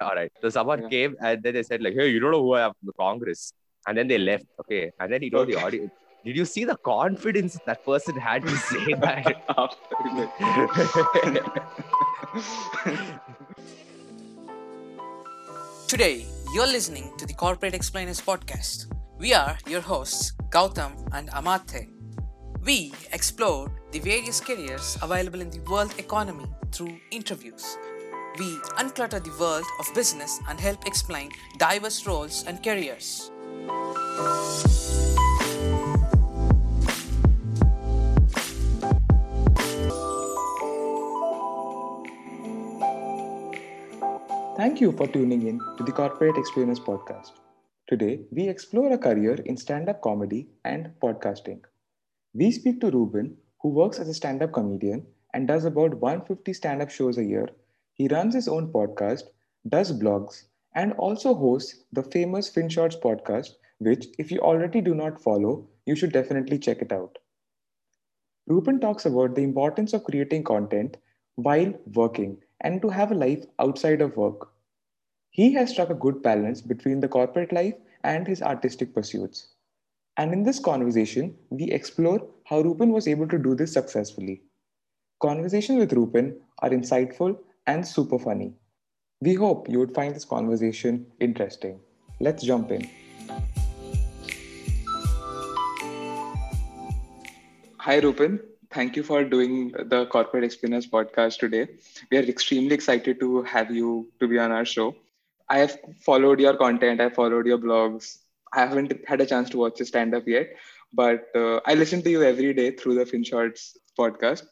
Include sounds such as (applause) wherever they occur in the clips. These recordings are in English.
All right. So someone Yeah. came and then they said like, "Hey, you don't know who I am from the Congress," and then they left. Okay, and then he told the Okay. audience, "Did you see the confidence that person had to say (laughs) that?" Today, you're listening to the Corporate Explainers podcast. We are your hosts, Gowtham and Amartya. We explore the various careers available in the world economy through interviews. We unclutter the world of business and help explain diverse roles and careers. Thank you for tuning in to the Corporate Experience Podcast. Today, we explore a career in stand up comedy and podcasting. We speak to Rupen, who works as a stand up comedian and does about 150 stand up shows a year. He runs his own podcast, does blogs, and also hosts the famous FinShots podcast, which, if you already do not follow, you should definitely check it out. Rupen talks about the importance of creating content while working and to have a life outside of work. He has struck a good balance between the corporate life and his artistic pursuits. And in this conversation, we explore how Rupen was able to do this successfully. Conversations with Rupen are insightful and super funny. We hope you would find this conversation interesting. Let's jump in. Hi, Rupen. Thank you for doing the Corporate Experience podcast today. We are extremely excited to have you to be on our show. I have followed your content, I followed your blogs. I haven't had a chance to watch your stand up yet, but uh, I listen to you every day through the FinShots podcast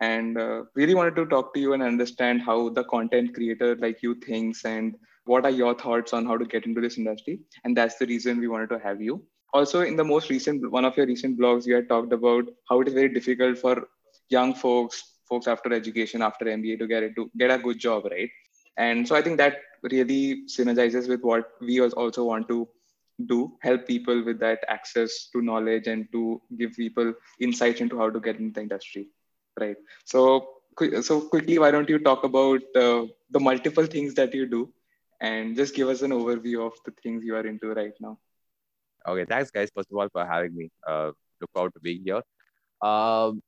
and uh, really wanted to talk to you and understand how the content creator like you thinks and what are your thoughts on how to get into this industry. And that's the reason we wanted to have you. Also in the most recent one of your recent blogs you had talked about how it is very difficult for young folks folks after education after mba to get into get a good job right? And so i think that really synergizes with what we also want to do help people with that access to knowledge and to give people insights into how to get into the industry right so so quickly why don't you talk about uh, the multiple things that you do and just give us an overview of the things you are into right now Okay, thanks, guys. First of all, for having me. Uh, look forward to being here. Um,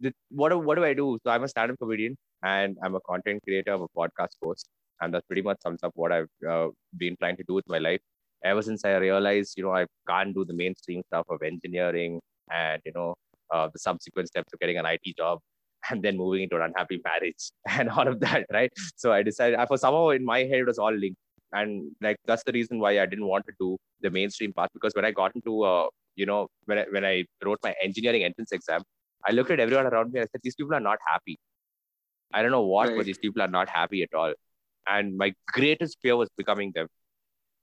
the, what do, what do I do? So I'm a stand-up comedian and I'm a content creator. I'm a podcast host, and that pretty much sums up what I've uh, been trying to do with my life. Ever since I realized, you know, I can't do the mainstream stuff of engineering and you know uh, the subsequent steps of getting an IT job (laughs) and then moving into an unhappy marriage (laughs) and all of that, right? So I decided, for somehow in my head, it was all linked and like that's the reason why I didn't want to do the mainstream path because when I got into uh, you know when I, when I wrote my engineering entrance exam, I looked at everyone around me and I said these people are not happy. I don't know what, Right. but these people are not happy at all. And my greatest fear was becoming them.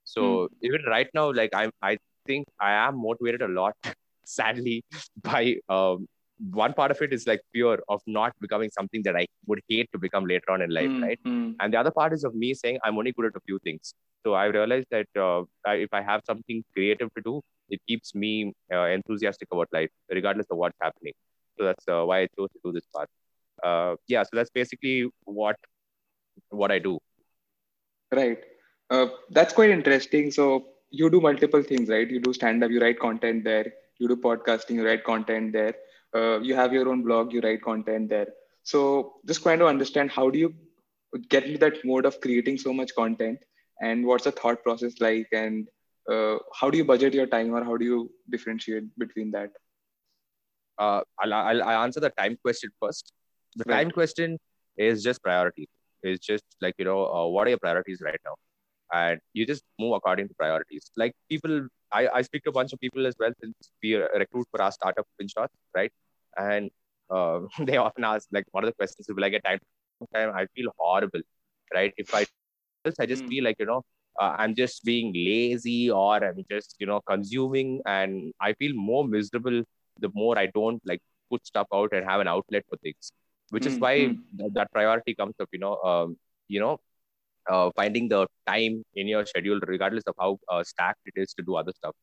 So even right now, like I'm, I think I am motivated a lot, (laughs) sadly, (laughs) by um, one part of it is like fear of not becoming something that I would hate to become later on in life, Mm, right? mm. and the other part is of me saying i'm only good at a few things so i realized that uh, I, if i have something creative to do it keeps me uh, enthusiastic about life regardless of what's happening so that's uh, why i chose to do this path uh, yeah so that's basically what what i do Right. Uh, that's quite interesting. So you do multiple things, right? You do stand up, you write content there. You do podcasting, you write content there. Uh, you have your own blog, you write content there. So just trying to understand how do you get into that mode of creating so much content, and what's the thought process like, and uh, how do you budget your time, or how do you differentiate between that? uh, I'll, I'll, I'll answer the time question first the Right. time question is just priority it's just like you know uh, what are your priorities right now and you just move according to priorities like people I, I speak to a bunch of people as well since we recruit for our startup Finshots right and uh, (laughs) they often ask like one of the questions is will i get time time i feel horrible right if i i just Mm. feel like you know uh, i'm just being lazy or i'm just you know consuming and i feel more miserable the more i don't like put stuff out and have an outlet for things which is Mm, why mm. th- that priority comes up you know um, you know uh, finding the time in your schedule regardless of how uh, stacked it is to do other stuff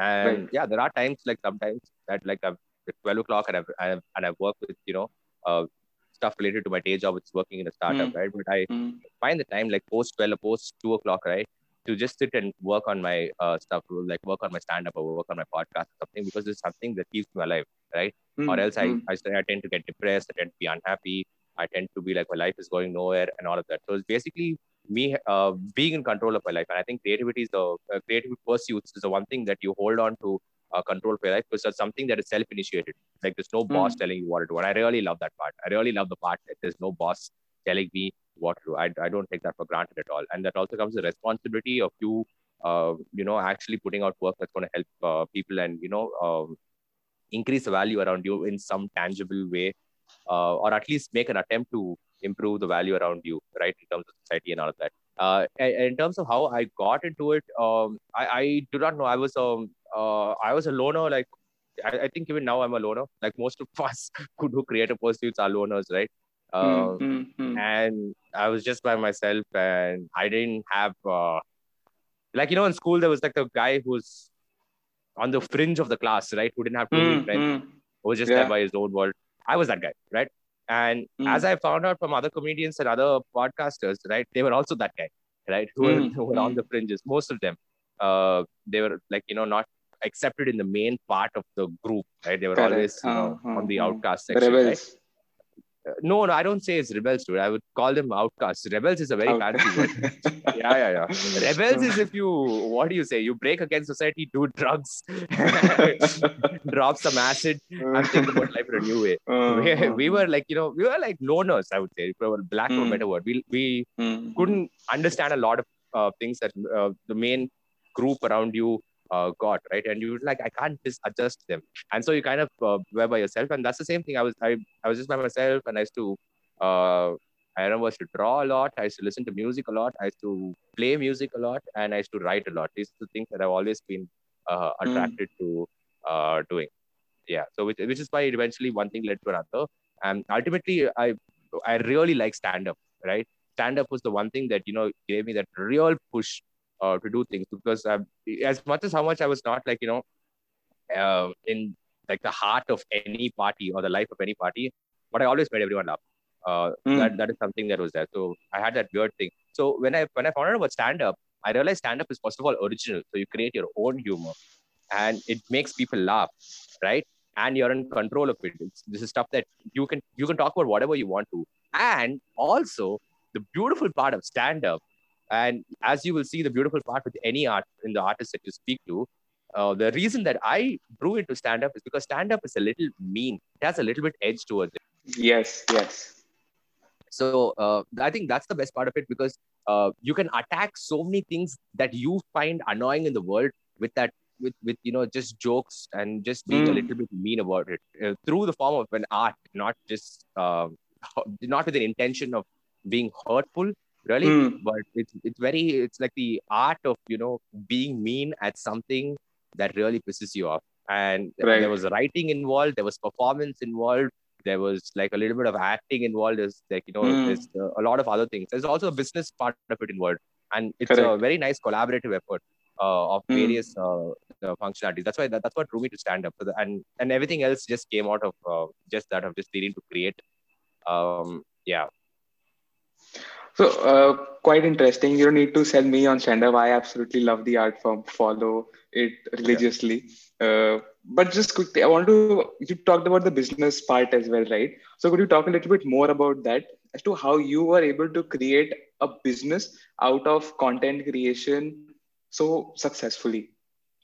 and Right. yeah there are times like sometimes that like i've it's 12 o'clock and i've, I've and i've worked with you know uh, stuff related to my day job, it's working in a startup, Mm. right? But I Mm. find the time like post 12 or post 2 o'clock, right? To just sit and work on my uh, stuff, like work on my stand up or work on my podcast or something, because it's something that keeps me alive, right? Mm. Or else I, Mm. I, I tend to get depressed, I tend to be unhappy, I tend to be like my life is going nowhere and all of that. So it's basically me uh, being in control of my life. And I think creativity is the uh, creative pursuits is the one thing that you hold on to uh, control of your life because it's something that is self-initiated. Like there's no boss Mm. telling you what to do. And I really love that part. I really love the part that there's no boss telling me what to do. I, I don't take that for granted at all. And that also comes the responsibility of you, uh, you know, actually putting out work that's going to help uh, people and, you know, um, increase the value around you in some tangible way, uh, or at least make an attempt to improve the value around you, right, in terms of society and all of that. Uh, and, and in terms of how I got into it, um, I, I do not know. I was um, uh, I was a loner. Like I, I think even now I'm a loner. (laughs) Like most of us (laughs) who do creative pursuits are loners, right? Uh, Mm. Mm. Mm. and I was just by myself, and I didn't have uh, like you know in school there was like the guy who's on the fringe of the class, right? Who didn't have too many Mm. friends, who was just Yeah. there by his own world. I was that guy, right? And Mm. as I found out from other comedians and other podcasters, right, they were also that guy, right? Who, were, Mm. who were on Mm. the fringes. Most of them, uh, they were like you know not accepted in the main part of the group, right? They were Correct. always you know, Uh, uh, on the uh. outcast section, right? No, no, I don't say it's rebels, dude. I would call them outcasts. Rebels is a very Out. fancy word. Yeah, yeah, yeah. (laughs) Rebels is if you, what do you say? You break against society, do drugs, (laughs) drop some acid, and think about life in a new way. (laughs) Uh, We, uh, we were like, you know, we were like loners, I would say, for lack of a Mm. better word. We, we mm. couldn't understand a lot of uh, things that uh, the main group around you uh, got, right? And you like, I can't just adjust them. And so you kind of uh, were by yourself. And that's the same thing. I was, I, I was just by myself and I used to, uh, I remember I used to draw a lot. I used to listen to music a lot. I used to play music a lot and I used to write a lot. These are the things that I've always been uh, Mm. attracted to uh, doing. Yeah. So which, which is why eventually one thing led to another. And ultimately, I I really like stand up, right? Stand up was the one thing that you know gave me that real push uh, to do things because i as much as how much I was not like you know uh, in like the heart of any party or the life of any party, but I always made everyone laugh. Uh, Mm. That that is something that was there. So I had that weird thing. So when I when I found out about stand up, I realized stand up is first of all original. So you create your own humor, and it makes people laugh, right? And you're in control of it. It's, this is stuff that you can you can talk about whatever you want to, and also the beautiful part of stand up, and as you will see, the beautiful part with any art in the artist that you speak to. Uh, the reason that I drew into stand up is because stand up is a little mean. It has a little bit edge towards it. Yes, yes. So uh, I think that's the best part of it because uh, you can attack so many things that you find annoying in the world with that with with you know just jokes and just being a Mm. little bit mean about it uh, through the form of an art, not just uh, (laughs) not with an intention of being hurtful, really. Mm. But it's it's very it's like the art of you know being mean at something that really pisses you off. And Right. there was writing involved, there was performance involved, there was like a little bit of acting involved. There's like you know, Mm. there's uh, a lot of other things. There's also a business part of it involved, and it's a very nice collaborative effort uh, of Mm. various uh, uh, functionalities. That's why that, that's what drew me to stand up, the, and and everything else just came out of uh, just that of just needing to create. Um, yeah, So, uh, quite interesting. You don't need to sell me on stand. I absolutely love the art form, follow it religiously. Uh, but just quickly, I want to, you talked about the business part as well, right? So, could you talk a little bit more about that as to how you were able to create a business out of content creation so successfully?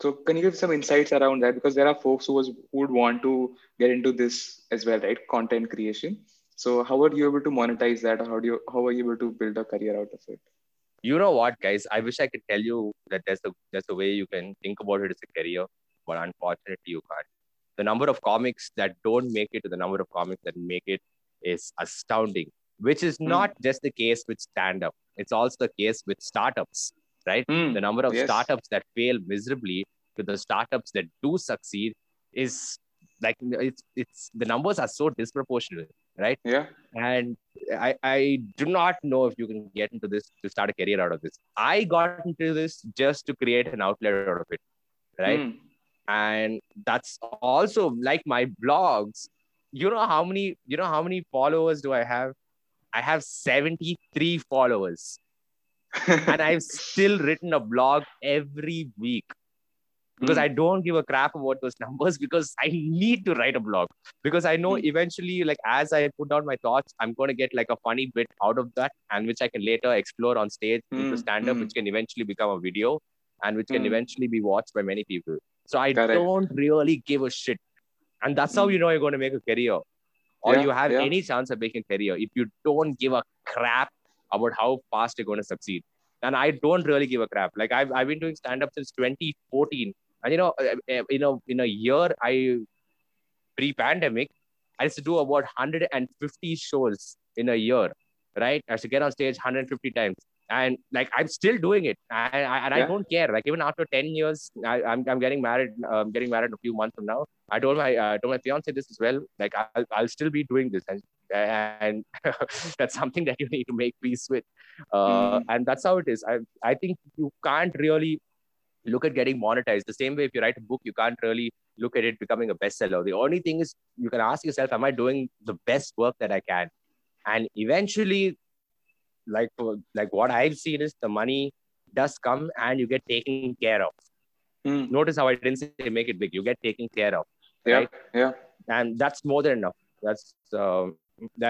So, can you give some insights around that? Because there are folks who, was, who would want to get into this as well, right? Content creation. So how are you able to monetize that, or how do you how are you able to build a career out of it? you know what, guys? I wish I could tell you that there's a there's a way you can think about it as a career, but unfortunately, you can't. The number of comics that don't make it to the number of comics that make it is astounding. Which is Hmm. not just the case with stand up; it's also the case with startups, right? Hmm, the number of yes. startups that fail miserably to the startups that do succeed is like it's it's the numbers are so disproportionate right Yeah. and i i do not know if you can get into this to start a career out of this i got into this just to create an outlet out of it right Hmm, and that's also like my blogs you know how many you know how many followers do I have? I have 73 followers. (laughs) and I've still written a blog every week because Mm. I don't give a crap about those (laughs) numbers because I need to write a blog because I know Mm. eventually, like as I put down my thoughts, I'm going to get like a funny bit out of that and which I can later explore on stage into Mm, stand up, mm. which can eventually become a video and which can Mm. eventually be watched by many people. So I Correct. don't really give a shit. And that's how Mm. you know you're going to make a career or Yeah, you have yeah. any chance of making a career if you don't give a crap about how fast you're going to succeed. And I don't really give a crap. Like I've, I've been doing stand up since 2014. And you know, uh, uh, in a in a year, I pre-pandemic, I used to do about 150 shows in a year, right? I used to get on stage 150 times, and like I'm still doing it, and, I, and I don't care. Like even after 10 years, I, I'm I'm getting married. I'm getting married a few months from now. I told my uh, told my fiance this as well. Like I'll, I'll still be doing this, and and (laughs) that's something that you need to make peace with. Uh, Mhm. And that's how it is. I I think you can't really look at getting monetized the same way if you write a book you can't really look at it becoming a bestseller the only thing is you can ask yourself am i doing the best work that i can and eventually like like what i've seen is the money does come and you get taken care of Mm. notice how i didn't say make it big you get taken care of Yeah, right? yeah. and that's more than enough that's uh,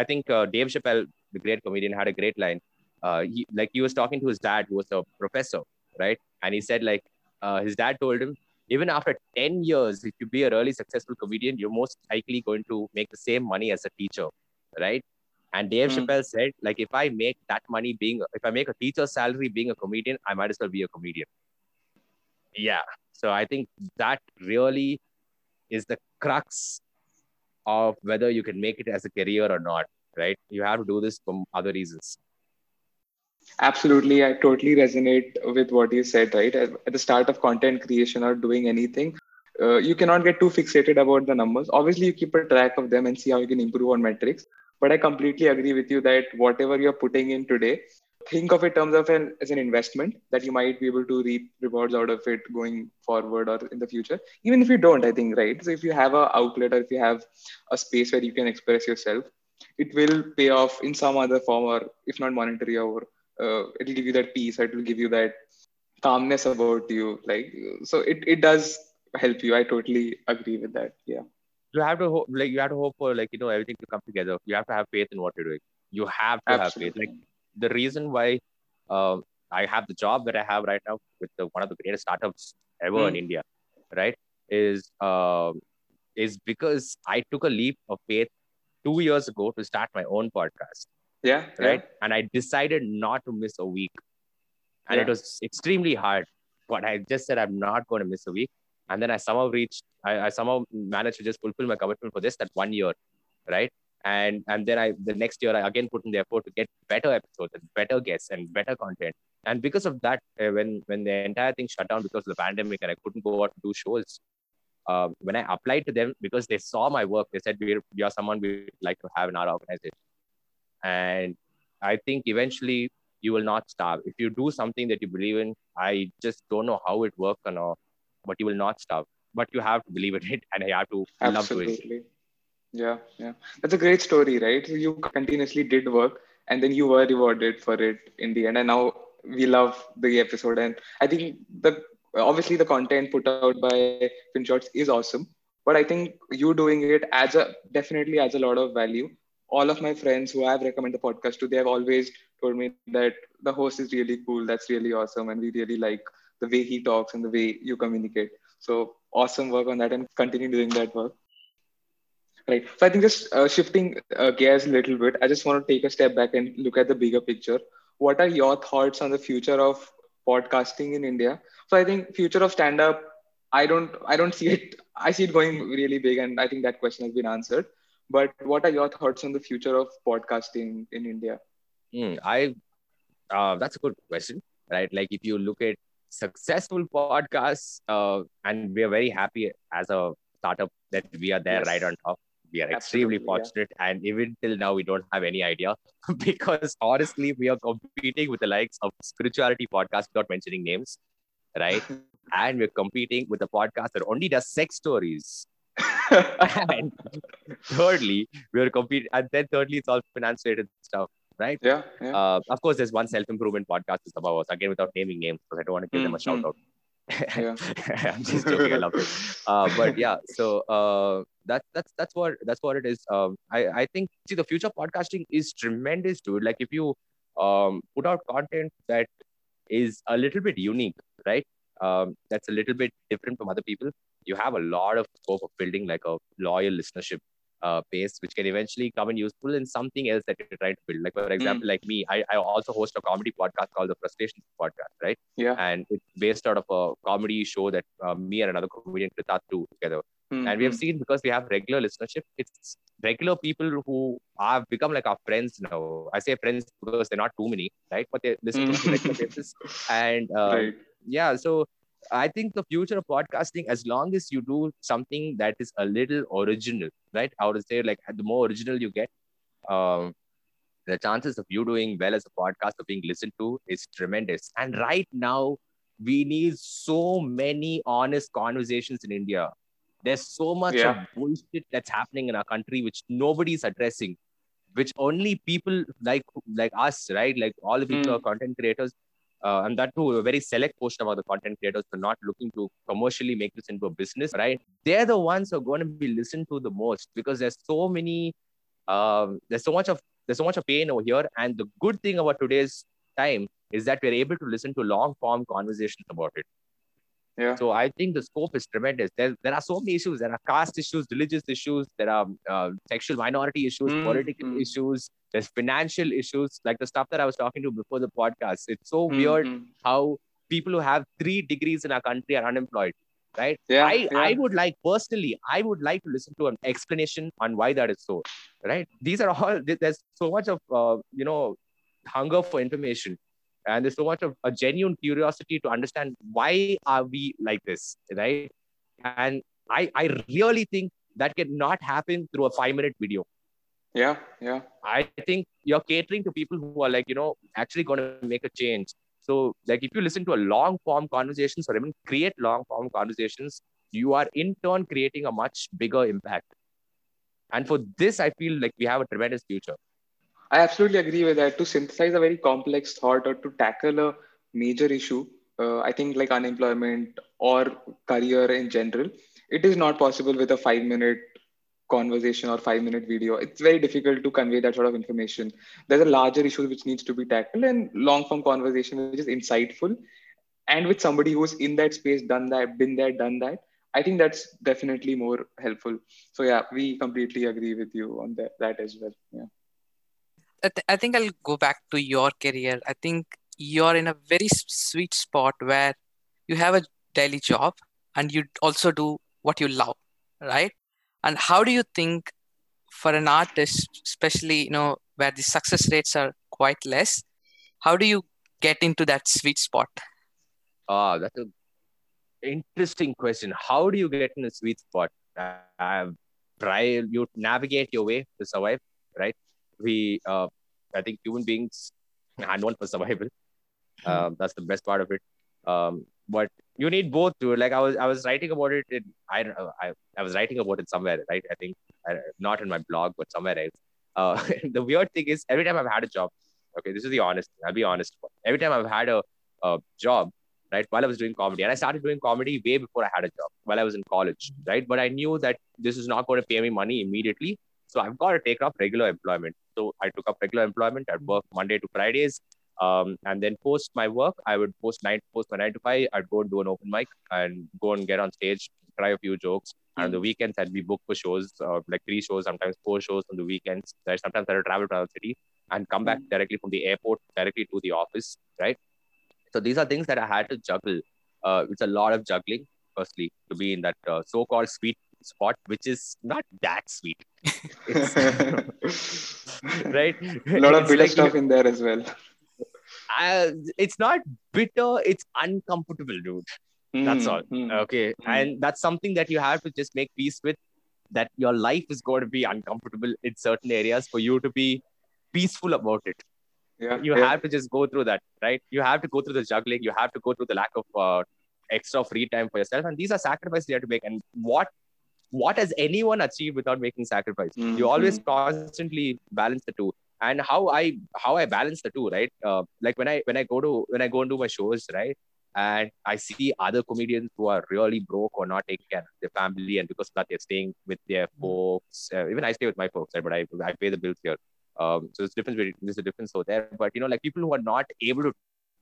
i think uh, dave chappelle the great comedian had a great line. Uh, he, like he was talking to his dad who was a professor right? And he said like uh, his dad told him even after 10 years if you be a really successful comedian you're most likely going to make the same money as a teacher right? And dave Hmm. chappelle said like if i make that money being if i make a teacher's salary being a comedian i might as well be a comedian. Yeah. So i think that really is the crux of whether you can make it as a career or not right you have to do this for other reasons Absolutely. I totally resonate with what you said, right? At the start of content creation or doing anything, uh, you cannot get too fixated about the numbers. Obviously, you keep a track of them and see how you can improve on metrics. But I completely agree with you that whatever you're putting in today, think of it in terms of an as an investment that you might be able to reap rewards out of it going forward or in the future. Even if you don't, I think, right? So if you have a outlet or if you have a space where you can express yourself, it will pay off in some other form or if not monetary or uh, it'll give you that peace or it'll give you that calmness about you like so it, it does help you. I totally agree with that. Yeah. You have to hope like you have to hope for like you know everything to come together. You have to have faith in what you're doing. You have to have faith. Like the reason why um, i have the job that i have right now with the, one of the greatest startups ever in Mm. india right is um, is because i took a leap of faith two years ago to start my own podcast yeah right? And I decided not to miss a week. And it was extremely hard. But I just said I'm not going to miss a week. And then I somehow reached, I, I somehow managed to just fulfill my commitment for this that one year, right? And and then I the next year I again put in the effort to get better episodes and better guests and better content. And because of that, uh, when when the entire thing shut down because of the pandemic and I couldn't go out to do shows, um, when I applied to them because they saw my work, they said we're you're someone we'd like to have in our organization. And I think eventually you will not starve. If you do something that you believe in, I just don't know how it works or not, but you will not starve. But you have to believe in it and you have to love doing it. Yeah yeah. That's a great story right? You continuously did work and then you were rewarded for it in the end. And now we love the episode. And i think the obviously the content put out by finshots is awesome. But i think you doing it adds a definitely adds a lot of value. All of my friends who i've recommended the podcast to they have always told me that the host is really cool. That's really awesome. And we really like the way he talks and the way you communicate. So awesome work on that and continue doing that work Right. So I think just uh, shifting uh, gears a little bit, I just want to take a step back and look at the bigger picture. What are your thoughts on the future of podcasting in India? So I think future of stand up, I don't, I don't see it. I see it going really big, and I think that question has been answered. But what are your thoughts on the future of podcasting in India? Hmm, I uh, that's a good question, right? Like if you look at successful podcasts, uh, and we are very happy as a startup that we are there Yes. right on top. We are extremely Absolutely, yeah. fortunate, and even till now, we don't have any idea (laughs) because honestly, we are competing with the likes of spirituality podcast without mentioning names, right? (laughs) and we're competing with a podcast that only does sex stories. (laughs) and thirdly, we are competing, and then thirdly, it's all finance related stuff, right? Yeah, yeah. Uh, of course, there's one self improvement podcast is about us again without naming names because I don't want to give them a Mm, shout out. Yeah. (laughs) I'm just joking. I love it. (laughs) Uh, but yeah, so uh, that's that's that's what that's what it is. Um, I I think see the future of podcasting is tremendous, dude. Like if you um put out content that is a little bit unique, right? Um, that's a little bit different from other people. You have a lot of scope of building like a loyal listenership uh, base, which can eventually come in useful in something else that you're trying to build. Like for example, like me, I, I also host a comedy podcast called the Frustrations Podcast, right? Yeah. And it's based out of a comedy show that uh, me and another comedian Kritat do together. Mm, And we have mm. seen because we have regular listenership, it's regular people who have become like our friends now. I say friends because they're not too many, right? But they listen to on regular basis. (laughs) And uh, right. yeah, so I think the future of podcasting, as long as you do something that is a little original, right? I would say like the more original you get, um, the chances of you doing well as a podcast or being listened to is tremendous. And right now, we need so many honest conversations in India. There's so much Yeah. of bullshit that's happening in our country which nobody's addressing, which only people like like us, right? Like all the people Mm. who are content creators, uh, and that too a very select portion of the content creators who are not looking to commercially make this into a business, right? They're the ones who are going to be listened to the most because there's so many, um, there's so much of there's so much of pain over here. And the good thing about today's time is that we're able to listen to long form conversations about it. Yeah. So I think the scope is tremendous. There, there are so many issues. There are caste issues, religious issues. There are uh, sexual minority issues, Mm, political mm. issues. There's financial issues, like the stuff that I was talking to before the podcast. It's so Mm, weird mm. how people who have three degrees in our country are unemployed, right? Yeah. I, yeah. I would like personally, I would like to listen to an explanation on why that is so, right? These are all, there's so much of, uh, you know, hunger for information. And there's so much of a genuine curiosity to understand why are we like this, right? And I, I really think that cannot happen through a five minute video. yeah. Yeah. I think you're catering to people who are like, you know, actually going to make a change. So, like, if you listen to a long form conversations or even create long form conversations, you are in turn creating a much bigger impact. And for this, I feel like we have a tremendous future. I absolutely agree with that. To synthesize a very complex thought or to tackle a major issue, uh, I think like unemployment or career in general, it is not possible with a five minute conversation or five minute video. It's very difficult to convey that sort of information. There's a larger issue which needs to be tackled and long form conversation which is insightful and with somebody who's in that space, done that, been there, done that. I think that's definitely more helpful. So yeah, we completely agree with you on that, that as well. Yeah. I, th- I think I'll go back to your career. I think you're in a very sweet spot where you have a daily job and you also do what you love, right? And how do you think for an artist, especially you know where the success rates are quite less, how do you get into that sweet spot? Ah, that's a interesting question. How do you get in a sweet spot? Uh, try you navigate your way to survive, right? We, uh, I think human beings are known for survival. Um, that's the best part of it. Um, but you need both to like I was I was writing about it in I don't I, I was writing about it somewhere right I think I, not in my blog but somewhere else. Uh, (laughs) the weird thing is every time I've had a job, okay, this is the honest. I'll be honest. Every time I've had a, a job, right, while I was doing comedy, and I started doing comedy way before I had a job, while I was in college, right. But I knew that this is not going to pay me money immediately, so I've got to take up regular employment. So I took up regular employment. I'd work Monday to Fridays. Um, and then post my work, I would post nine, post my nine to five. I'd go and do an open mic and go and get on stage, try a few jokes. And on the weekends, I'd be booked for shows, uh, like three shows, sometimes four shows on the weekends. Sometimes I'd travel to another city and come back directly from the airport directly to the office. Right. So these are things that I had to juggle. Uh, it's a lot of juggling, firstly, to be in that uh, so-called sweet spot, which is not that sweet. (laughs) (laughs) right? A lot of bitter like, stuff in there as well. uh, it's not bitter, it's uncomfortable, dude. That's all. Hmm. Okay. And that's something that you have to just make peace with that your life is going to be uncomfortable in certain areas for you to be peaceful about it. Yeah, You yeah. have to just go through that, right? You have to go through the juggling. You have to go through the lack of uh, extra free time for yourself. And these are sacrifices you have to make. And what what has anyone achieved without making sacrifice? Mm, You always constantly balance the two. And how I how I balance the two, right? Uh, like when I when I go to when I go and do my shows, right? And I see other comedians who are really broke or not taking care of their family, and because of that they're staying with their folks. Uh, even I stay with my folks, right? But I I pay the bills here. Um, so there's difference. between- There's a difference over there. But you know, like people who are not able to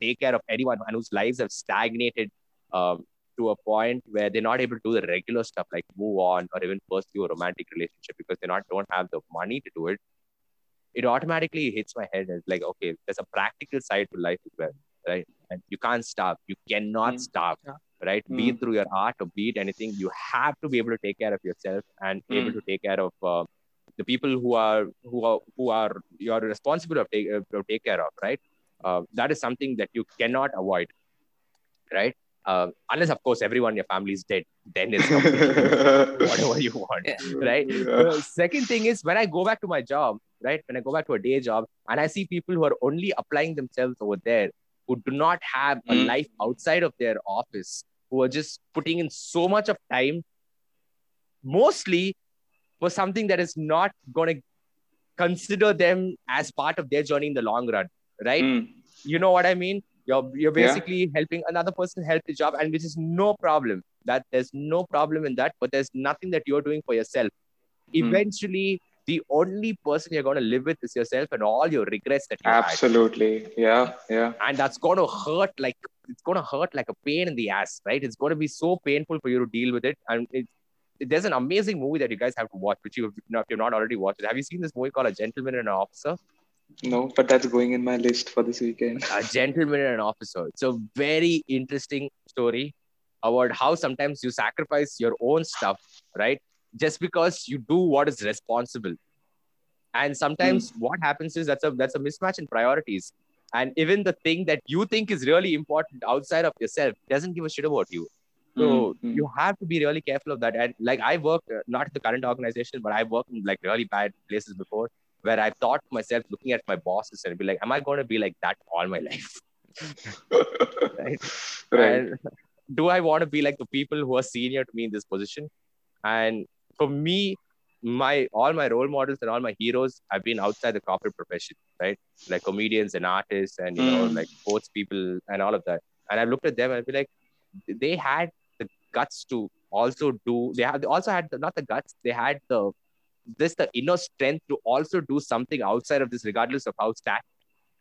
take care of anyone and whose lives have stagnated um, to a point where they're not able to do the regular stuff like move on or even pursue a romantic relationship because they not don't have the money to do it. It automatically hits my head as like, okay, there's a practical side to life as well, right? And you can't stop. You cannot Mm. Yeah. right? Be Mm. it through your art or be it anything, you have to be able to take care of yourself and able Mm. to take care of uh, the people who are who are who are you're responsible of take uh, to take care of, right? Uh, that is something that you cannot avoid, right? Uh, unless, of course, everyone in your family is dead, then it's (laughs) whatever you want, Yeah. right? Yeah. The second thing is when I go back to my job, right? When I go back to a day job and I see people who are only applying themselves over there, who do not have a Mm. life outside of their office, who are just putting in so much of time, mostly for something that is not going to consider them as part of their journey in the long run, right? Mm. You know what I mean? You're you're Yeah. basically helping another person help the job, and which is no problem. That there's no problem in that, but there's nothing that you're doing for yourself. Hmm. Eventually, the only person you're going to live with is yourself and all your regrets that you had. Absolutely. Yeah. Yeah. And that's going to hurt like it's going to hurt like a pain in the ass, right? It's going to be so painful for you to deal with it. And it's there's an amazing movie that you guys have to watch, which you have not, you've not already watched. it. Have you seen this movie called A Gentleman and an Officer? No, but that's going in my list for this weekend. a gentleman and an officer. It's a very interesting story about how sometimes you sacrifice your own stuff, right? Just because you do what is responsible. And sometimes what happens is that's a that's a mismatch in priorities. And even the thing that you think is really important outside of yourself doesn't give a shit about you. So Mm, mm. you have to be really careful of that. And like I work uh, not at the current organization, but I worked in like really bad places before where I've thought myself, looking at my bosses and be like, am I going to be like that all my life? (laughs) right? right. And do I want to be like the people who are senior to me in this position? And for me, my all my role models and all my heroes have been outside the corporate profession, right? Like comedians and artists and you know, Mm. like sports people and all of that. And I looked at them and be like, they had the guts to also do. They have they also had the, not the guts. They had the this the inner strength to also do something outside of this, regardless of how stacked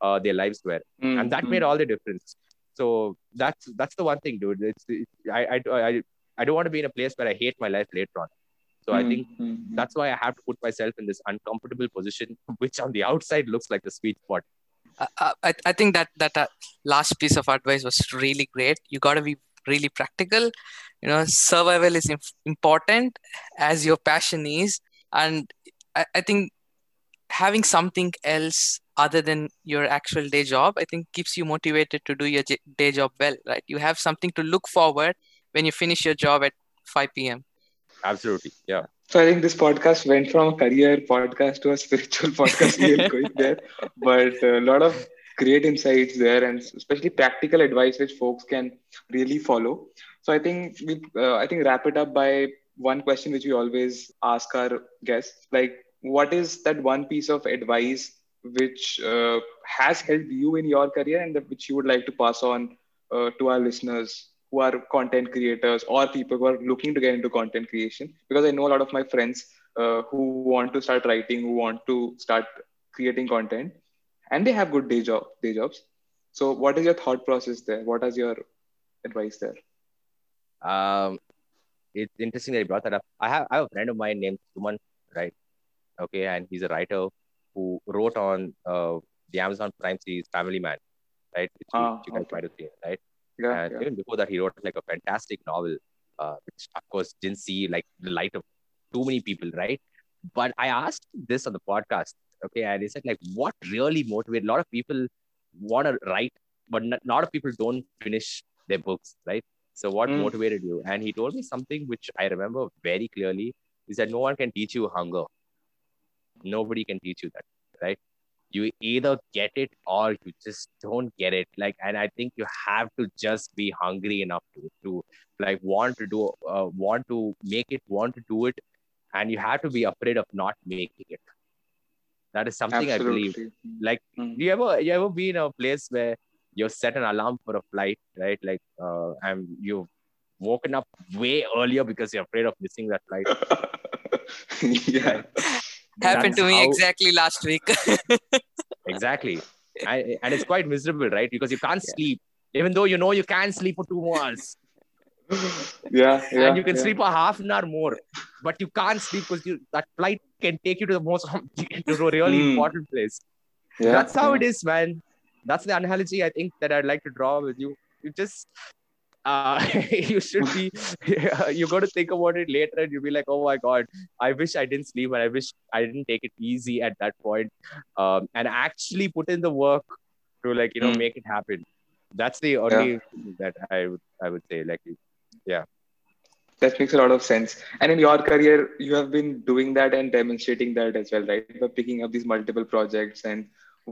uh, their lives were Mm, and that mm. made all the difference. So that's that's the one thing, dude. It's, it's I, I I I don't want to be in a place where I hate my life later on. So I Mm, think mm, mm. that's why I have to put myself in this uncomfortable position, (laughs) which on the outside looks like the sweet spot. I, I, I think that that uh, last piece of advice was really great. You got to be really practical. You know, survival is im- important as your passion is, and I, I think having something else other than your actual day job, I think keeps you motivated to do your j- day job well. Right? You have something to look forward when you finish your job at 5 p.m. Absolutely, yeah. So I think this podcast went from a career podcast to a spiritual podcast real quick there, but a lot of great insights there, and especially practical advice which folks can really follow. So I think we, uh, I think wrap it up by one question which we always ask our guests, like what is that one piece of advice which uh, has helped you in your career and which you would like to pass on uh, to our listeners who are content creators or people who are looking to get into content creation? Because i know a lot of my friends uh, who want to start writing who want to start creating content and they have good day job day jobs. So what is your thought process there? What is your advice there? Um, it's interesting that you brought that up. I have I have a friend of mine named Suman, right? Okay, and he's a writer who wrote on uh, the Amazon Prime series Family Man, right? Which you, Ah, you guys okay. might have seen, right? yeah, and yeah. even before that, he wrote like a fantastic novel, uh, which of course didn't see like the light of too many people, right? But I asked this on the podcast, okay, and he said like, what really motivated a lot of people want to write, but not, a lot of people don't finish their books, right? So what Mm. motivated you? And he told me something which I remember very clearly is that no one can teach you hunger. Nobody can teach you that, right? you either get it or you just don't get it like and i think you have to just be hungry enough to, to like want to do uh, want to make it want to do it and you have to be afraid of not making it that is something Absolutely. i believe like Mm. you ever you ever be in a place where you've set an alarm for a flight right like uh, and you've woken up way earlier because you're afraid of missing that flight (laughs) yeah. (laughs) Happened That's to me how- exactly last week. (laughs) exactly I, and it's quite miserable right because you can't sleep even though you know you can sleep for two more hours Yeah. Yeah. and you can yeah. sleep a half an hour more but you can't sleep because you, that flight can take you to the most to a really Hmm. important place Yeah. that's how yeah. it is man that's the analogy i think that i'd like to draw with you you just uh (laughs) you should be (laughs) you got to think about it later and you'll be like oh my god i wish i didn't sleep and i wish i didn't take it easy at that point um and actually put in the work to like you know Mm. make it happen that's the only thing that i would i would say like yeah That makes a lot of sense. And in your career, you have been doing that and demonstrating that as well, right? By picking up these multiple projects and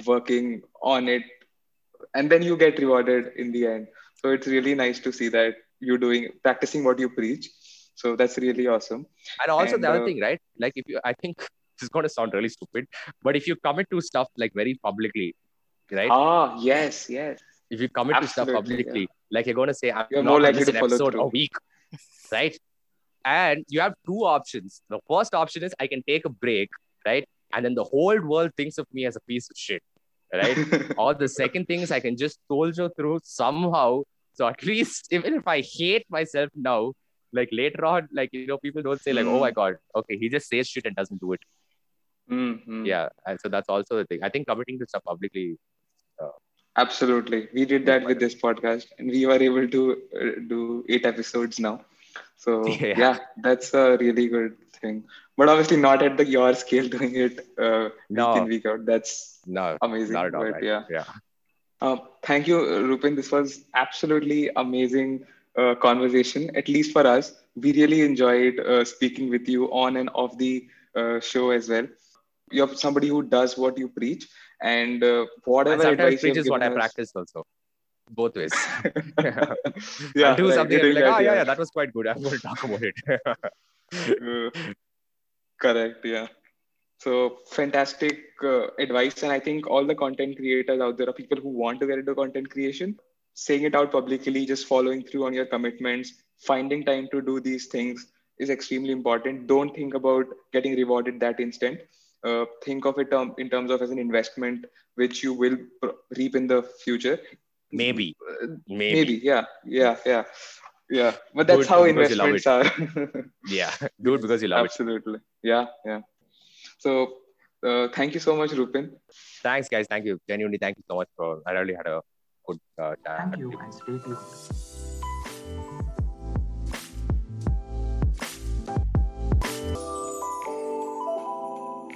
working on it, and then you get rewarded in the end. So it's really nice to see that you're doing practicing what you preach. So that's really awesome. and also And, the other uh, thing right like if you i think (laughs) this is going to sound really stupid but if you commit to stuff like very publicly right Ah, yes, yes. if you commit to stuff Absolutely, publicly, like you're going to say, I'm You're not likely to an episode a week, (laughs) right? And you have two options. The first option is I can take a break, right? And then the whole world thinks of me as a piece of shit, right? (laughs) or the second thing is I can just soldier through somehow. So at least (laughs) even if I hate myself now, like later on, like you know, people don't say like, "Oh my Hmm. god, okay, he just says shit and doesn't do it." Mhm. Yeah, and so that's also the thing. I think committing to stuff publicly Absolutely. We did that with this podcast and we were able to uh, do eight episodes now. So, (laughs) Yeah. yeah. that's a really good thing. But obviously, not at the your scale (laughs) doing it uh, No. week in, week out. That's no, amazing. not at all. But right? yeah. yeah. Uh, thank you, Rupen. This was absolutely amazing uh, conversation, at least for us. We really enjoyed uh, speaking with you on and off the uh, show as well. You're somebody who does what you preach, and uh, whatever and advice preach you've is what I practice also. Both ways. (laughs) (laughs) yeah, I'll do something be like, oh that, yeah, yeah, that was quite good. I'm going to talk about it. (laughs) Uh, correct. Yeah. So fantastic uh, advice, and I think all the content creators out there are people who want to get into content creation. Saying it out publicly, just following through on your commitments, finding time to do these things is extremely important. Don't think about getting rewarded that instant. Uh, think of it um, in terms of as an investment, which you will reap in the future. Maybe. Maybe. maybe. Yeah. Yeah. Yeah. Yeah. But that's Good, how you love investments are. (laughs) Yeah. Do it because you love it. Absolutely. Yeah, yeah. So uh, thank you so much, Rupen. Thanks, guys. Thank you. Genuinely, thank you so much for. I really had a good uh, chat. Thank you and stay tuned.